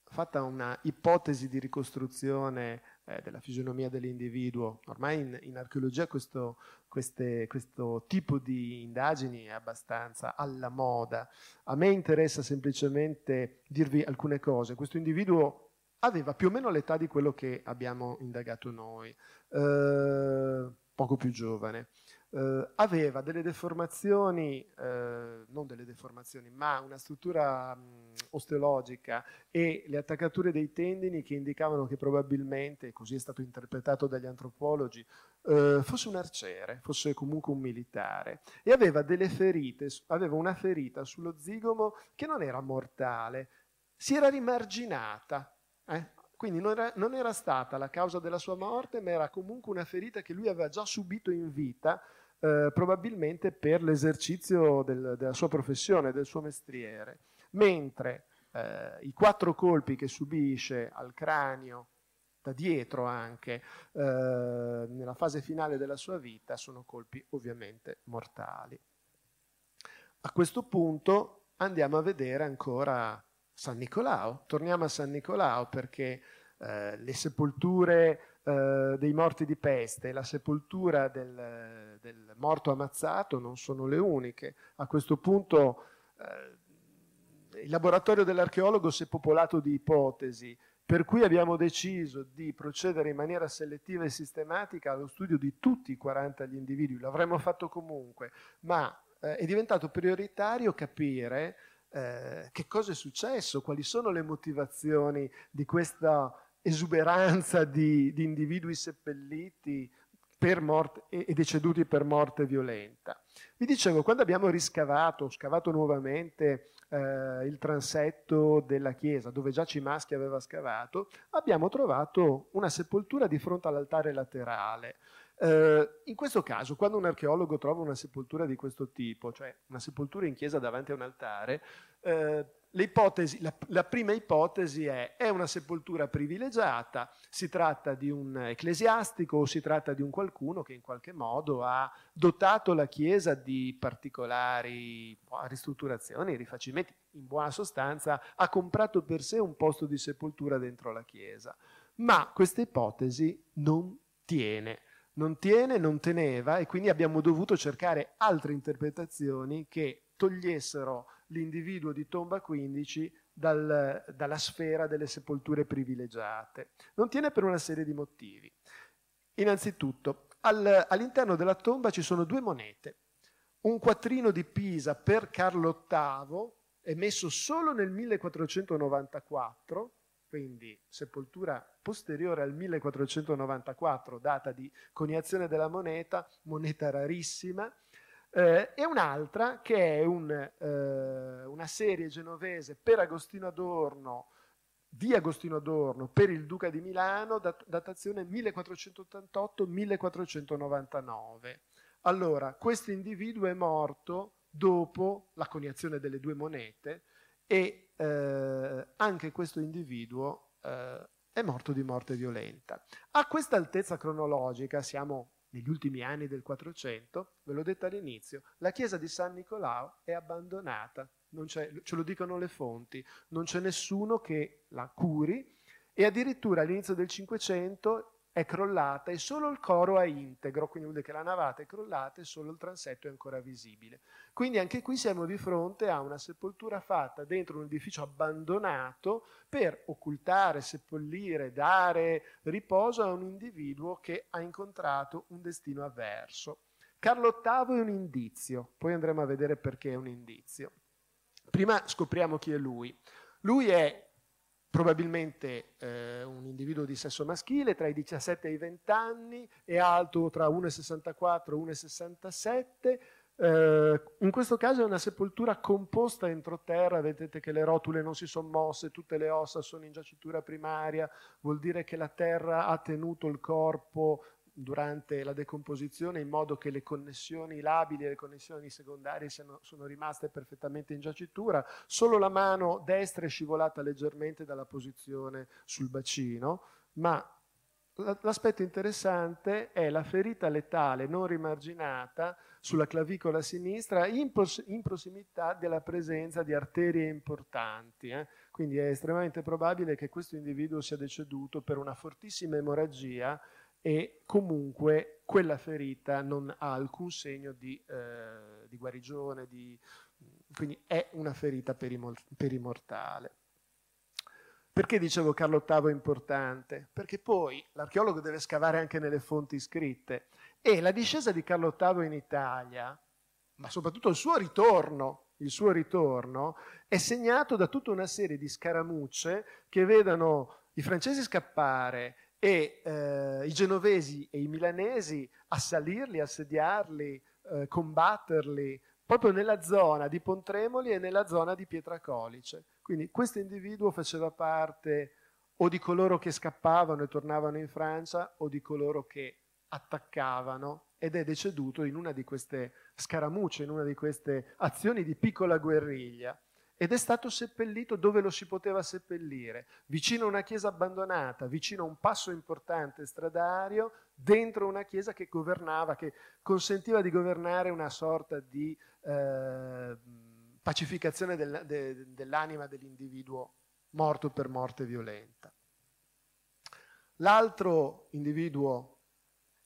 fatta una ipotesi di ricostruzione eh, della fisionomia dell'individuo. Ormai in, in archeologia questo, queste, questo tipo di indagini è abbastanza alla moda. A me interessa semplicemente dirvi alcune cose. Questo individuo aveva più o meno l'età di quello che abbiamo indagato noi, eh, poco più giovane eh, aveva delle deformazioni, eh, non delle deformazioni, ma una struttura mh, osteologica e le attaccature dei tendini che indicavano che probabilmente, così è stato interpretato dagli antropologi, eh, fosse un arciere, fosse comunque un militare. E aveva delle ferite, aveva una ferita sullo zigomo che non era mortale, si era rimarginata. Eh? Quindi non era, non era, stata la causa della sua morte, ma era comunque una ferita che lui aveva già subito in vita eh, probabilmente per l'esercizio del, della sua professione, del suo mestiere, mentre eh, i quattro colpi che subisce al cranio, da dietro anche, eh, nella fase finale della sua vita, sono colpi ovviamente mortali. A questo punto andiamo a vedere ancora San Nicolao, torniamo a San Nicolao perché eh, le sepolture eh, dei morti di peste e la sepoltura del, del, morto ammazzato non sono le uniche. A questo punto eh, il laboratorio dell'archeologo si è popolato di ipotesi, per cui abbiamo deciso di procedere in maniera selettiva e sistematica allo studio di tutti i 40 gli individui. L'avremmo fatto comunque, ma eh, è diventato prioritario capire eh, che cosa è successo, quali sono le motivazioni di questa esuberanza di, di individui seppelliti morte, e, e deceduti per morte violenta. Vi dicevo, quando abbiamo riscavato, scavato nuovamente eh, il transetto della chiesa, dove già Cimaschi aveva scavato, abbiamo trovato una sepoltura di fronte all'altare laterale. Eh, in questo caso, quando un archeologo trova una sepoltura di questo tipo, cioè una sepoltura in chiesa davanti a un altare, eh, la, la, prima ipotesi è è una sepoltura privilegiata, si tratta di un ecclesiastico o si tratta di un qualcuno che in qualche modo ha dotato la Chiesa di particolari boh, ristrutturazioni, rifacimenti, in buona sostanza ha comprato per sé un posto di sepoltura dentro la Chiesa. Ma questa ipotesi non tiene non tiene, non teneva e quindi abbiamo dovuto cercare altre interpretazioni che togliessero l'individuo di tomba 15 dal, dalla sfera delle sepolture privilegiate. Non tiene per una serie di motivi. Innanzitutto, al, all'interno della tomba ci sono due monete. Un quattrino di Pisa per Carlo VIII, emesso solo nel 1494, quindi sepoltura posteriore al 1494, data di coniazione della moneta, moneta rarissima, eh, e un'altra che è un, eh, una serie genovese per Agostino Adorno, di Agostino Adorno per il Duca di Milano, dat- datazione 1488-1499. Allora, questo individuo è morto dopo la coniazione delle due monete e eh, anche questo individuo eh, è morto di morte violenta. A questa altezza cronologica siamo negli ultimi anni del 400, ve l'ho detto all'inizio, la chiesa di San Nicolao è abbandonata, ce lo dicono le fonti, non c'è nessuno che la curi e addirittura all'inizio del 500 è crollata e solo il coro è integro, quindi vuol dire che la navata è crollata e solo il transetto è ancora visibile. Quindi anche qui siamo di fronte a una sepoltura fatta dentro un edificio abbandonato per occultare, seppellire, dare riposo a un individuo che ha incontrato un destino avverso. Carlo VIII è un indizio, poi andremo a vedere perché è un indizio. Prima scopriamo chi è lui. Lui è probabilmente eh, un individuo di sesso maschile tra i 17 e i 20 anni, è alto tra 1,64 e 1,67. Eh, in questo caso è una sepoltura composta entro terra, vedete che le rotule non si sono mosse, tutte le ossa sono in giacitura primaria, vuol dire che la terra ha tenuto il corpo durante la decomposizione in modo che le connessioni labili e le connessioni secondarie siano, sono rimaste perfettamente in giacitura, solo la mano destra è scivolata leggermente dalla posizione sul bacino, ma l'aspetto interessante è la ferita letale non rimarginata sulla clavicola sinistra in, in prossimità della presenza di arterie importanti. Eh? Quindi è estremamente probabile che questo individuo sia deceduto per una fortissima emorragia e comunque quella ferita non ha alcun segno di, eh, di guarigione, di, quindi è una ferita perimortale. Perché dicevo Carlo VIII è importante? Perché poi l'archeologo deve scavare anche nelle fonti scritte e la discesa di Carlo VIII in Italia, ma soprattutto il suo ritorno, il suo ritorno è segnato da tutta una serie di scaramucce che vedono i francesi scappare e eh, i genovesi e i milanesi assalirli, assediarli, eh, combatterli proprio nella zona di Pontremoli e nella zona di Pietracolice. Quindi questo individuo faceva parte o di coloro che scappavano e tornavano in Francia o di coloro che attaccavano ed è deceduto in una di queste scaramucce, in una di queste azioni di piccola guerriglia ed è stato seppellito dove lo si poteva seppellire, vicino a una chiesa abbandonata, vicino a un passo importante stradario, dentro una chiesa che governava, che consentiva di governare una sorta di eh, pacificazione del, de, dell'anima dell'individuo morto per morte violenta. L'altro individuo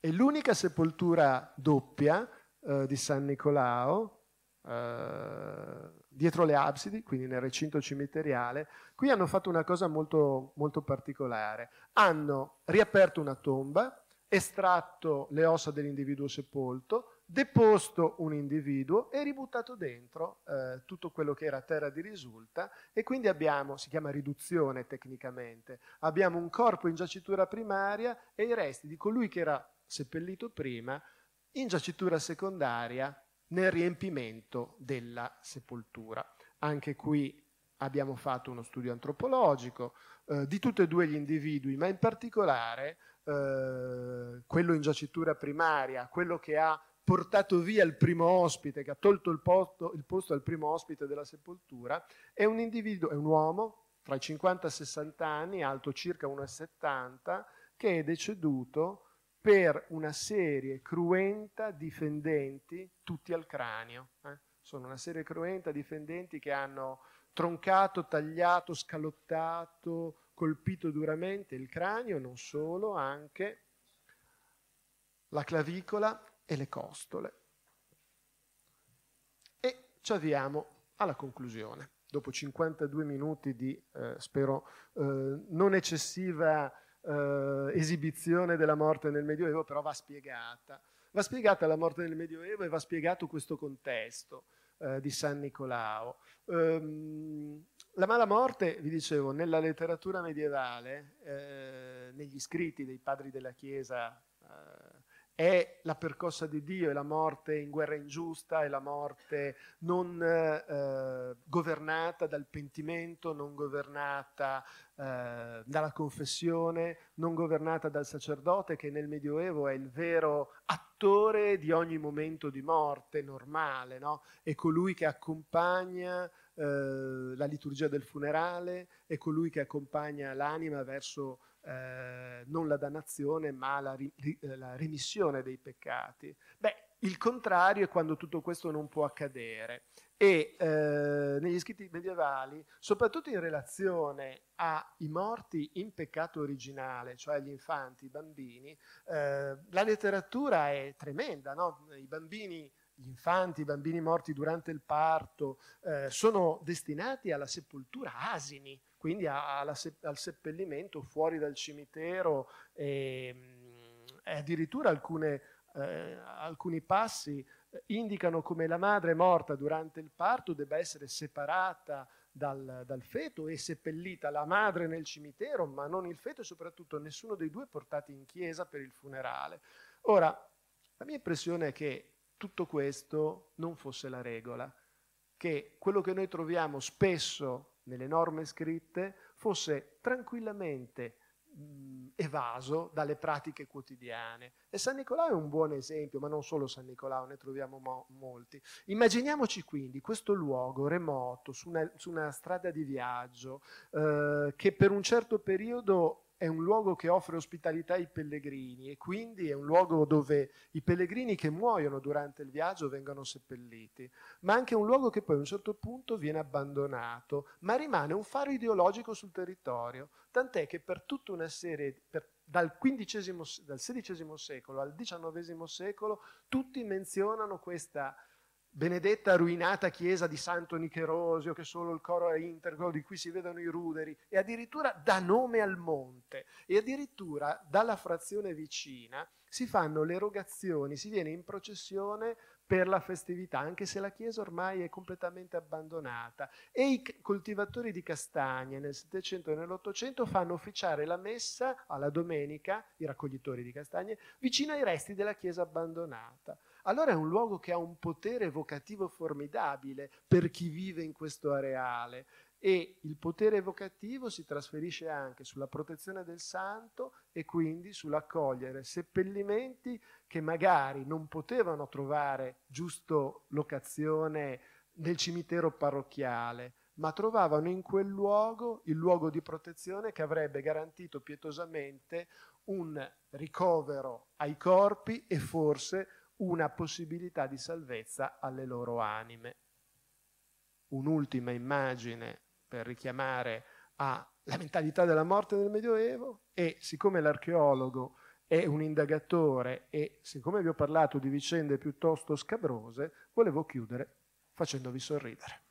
è l'unica sepoltura doppia eh, di San Nicolao, eh, dietro le absidi, quindi nel recinto cimiteriale. Qui hanno fatto una cosa molto, molto particolare. Hanno riaperto una tomba, estratto le ossa dell'individuo sepolto, deposto un individuo e ributtato dentro eh, tutto quello che era terra di risulta e quindi abbiamo, si chiama riduzione tecnicamente, abbiamo un corpo in giacitura primaria e i resti di colui che era seppellito prima in giacitura secondaria nel riempimento della sepoltura. Anche qui abbiamo fatto uno studio antropologico eh, di tutti e due gli individui, ma in particolare eh, quello in giacitura primaria, quello che ha portato via il primo ospite, che ha tolto il posto, il posto al primo ospite della sepoltura, è un individuo, è un uomo tra i 50 e i 60 anni, alto circa 1,70, che è deceduto per una serie cruenta di fendenti tutti al cranio. Eh? Sono una serie cruenta di fendenti che hanno troncato, tagliato, scalottato, colpito duramente il cranio, non solo, anche la clavicola e le costole. E ci avviamo alla conclusione. Dopo 52 minuti di, eh, spero, eh, non eccessiva eh, esibizione della morte nel Medioevo, però va spiegata. Va spiegata la morte nel Medioevo e va spiegato questo contesto eh, di San Nicolao. Um, la mala morte, vi dicevo, nella letteratura medievale, eh, negli scritti dei padri della Chiesa, eh, è la percossa di Dio, è la morte in guerra ingiusta, è la morte non eh, governata dal pentimento, non governata eh, dalla confessione, non governata dal sacerdote che nel Medioevo è il vero attore di ogni momento di morte normale, no? è colui che accompagna eh, la liturgia del funerale, è colui che accompagna l'anima verso eh, non la dannazione ma la, ri, eh, la, remissione dei peccati. Beh, il contrario è quando tutto questo non può accadere e eh, negli scritti medievali, soprattutto in relazione ai morti in peccato originale, cioè gli infanti, i bambini, eh, la letteratura è tremenda, no? i bambini gli infanti, i bambini morti durante il parto, eh, sono destinati alla sepoltura asini, quindi a, alla, al seppellimento fuori dal cimitero e, e addirittura alcune, eh, alcuni passi eh, indicano come la madre morta durante il parto debba essere separata dal, dal, feto e seppellita la madre nel cimitero, ma non il feto e soprattutto nessuno dei due portati in chiesa per il funerale. Ora, la mia impressione è che tutto questo non fosse la regola, che quello che noi troviamo spesso nelle norme scritte fosse tranquillamente mh, evaso dalle pratiche quotidiane. E San Nicolao è un buon esempio, ma non solo San Nicolao, ne troviamo mo- molti. Immaginiamoci quindi questo luogo remoto, su una, su una strada di viaggio, eh, che per un certo periodo è un luogo che offre ospitalità ai pellegrini e quindi è un luogo dove i pellegrini che muoiono durante il viaggio vengono seppelliti, ma anche un luogo che poi a un certo punto viene abbandonato, ma rimane un faro ideologico sul territorio, tant'è che per tutta una serie, per, dal, dal XVI secolo al XIX secolo, tutti menzionano questa benedetta ruinata chiesa di Santo Nicherosio, che solo il coro è integro, di cui si vedono i ruderi, e addirittura dà nome al monte, e addirittura dalla frazione vicina si fanno le erogazioni, si viene in processione per la festività, anche se la chiesa ormai è completamente abbandonata. E i coltivatori di castagne nel Settecento e nell'Ottocento fanno officiare la messa alla domenica, i raccoglitori di castagne, vicino ai resti della chiesa abbandonata allora è un luogo che ha un potere evocativo formidabile per chi vive in questo areale e il potere evocativo si trasferisce anche sulla protezione del santo e quindi sull'accogliere seppellimenti che magari non potevano trovare giusto locazione nel cimitero parrocchiale, ma trovavano in quel luogo il luogo di protezione che avrebbe garantito pietosamente un ricovero ai corpi e forse una possibilità di salvezza alle loro anime. Un'ultima immagine per richiamare alla mentalità della morte nel Medioevo e siccome l'archeologo è un indagatore e siccome vi ho parlato di vicende piuttosto scabrose, volevo chiudere facendovi sorridere.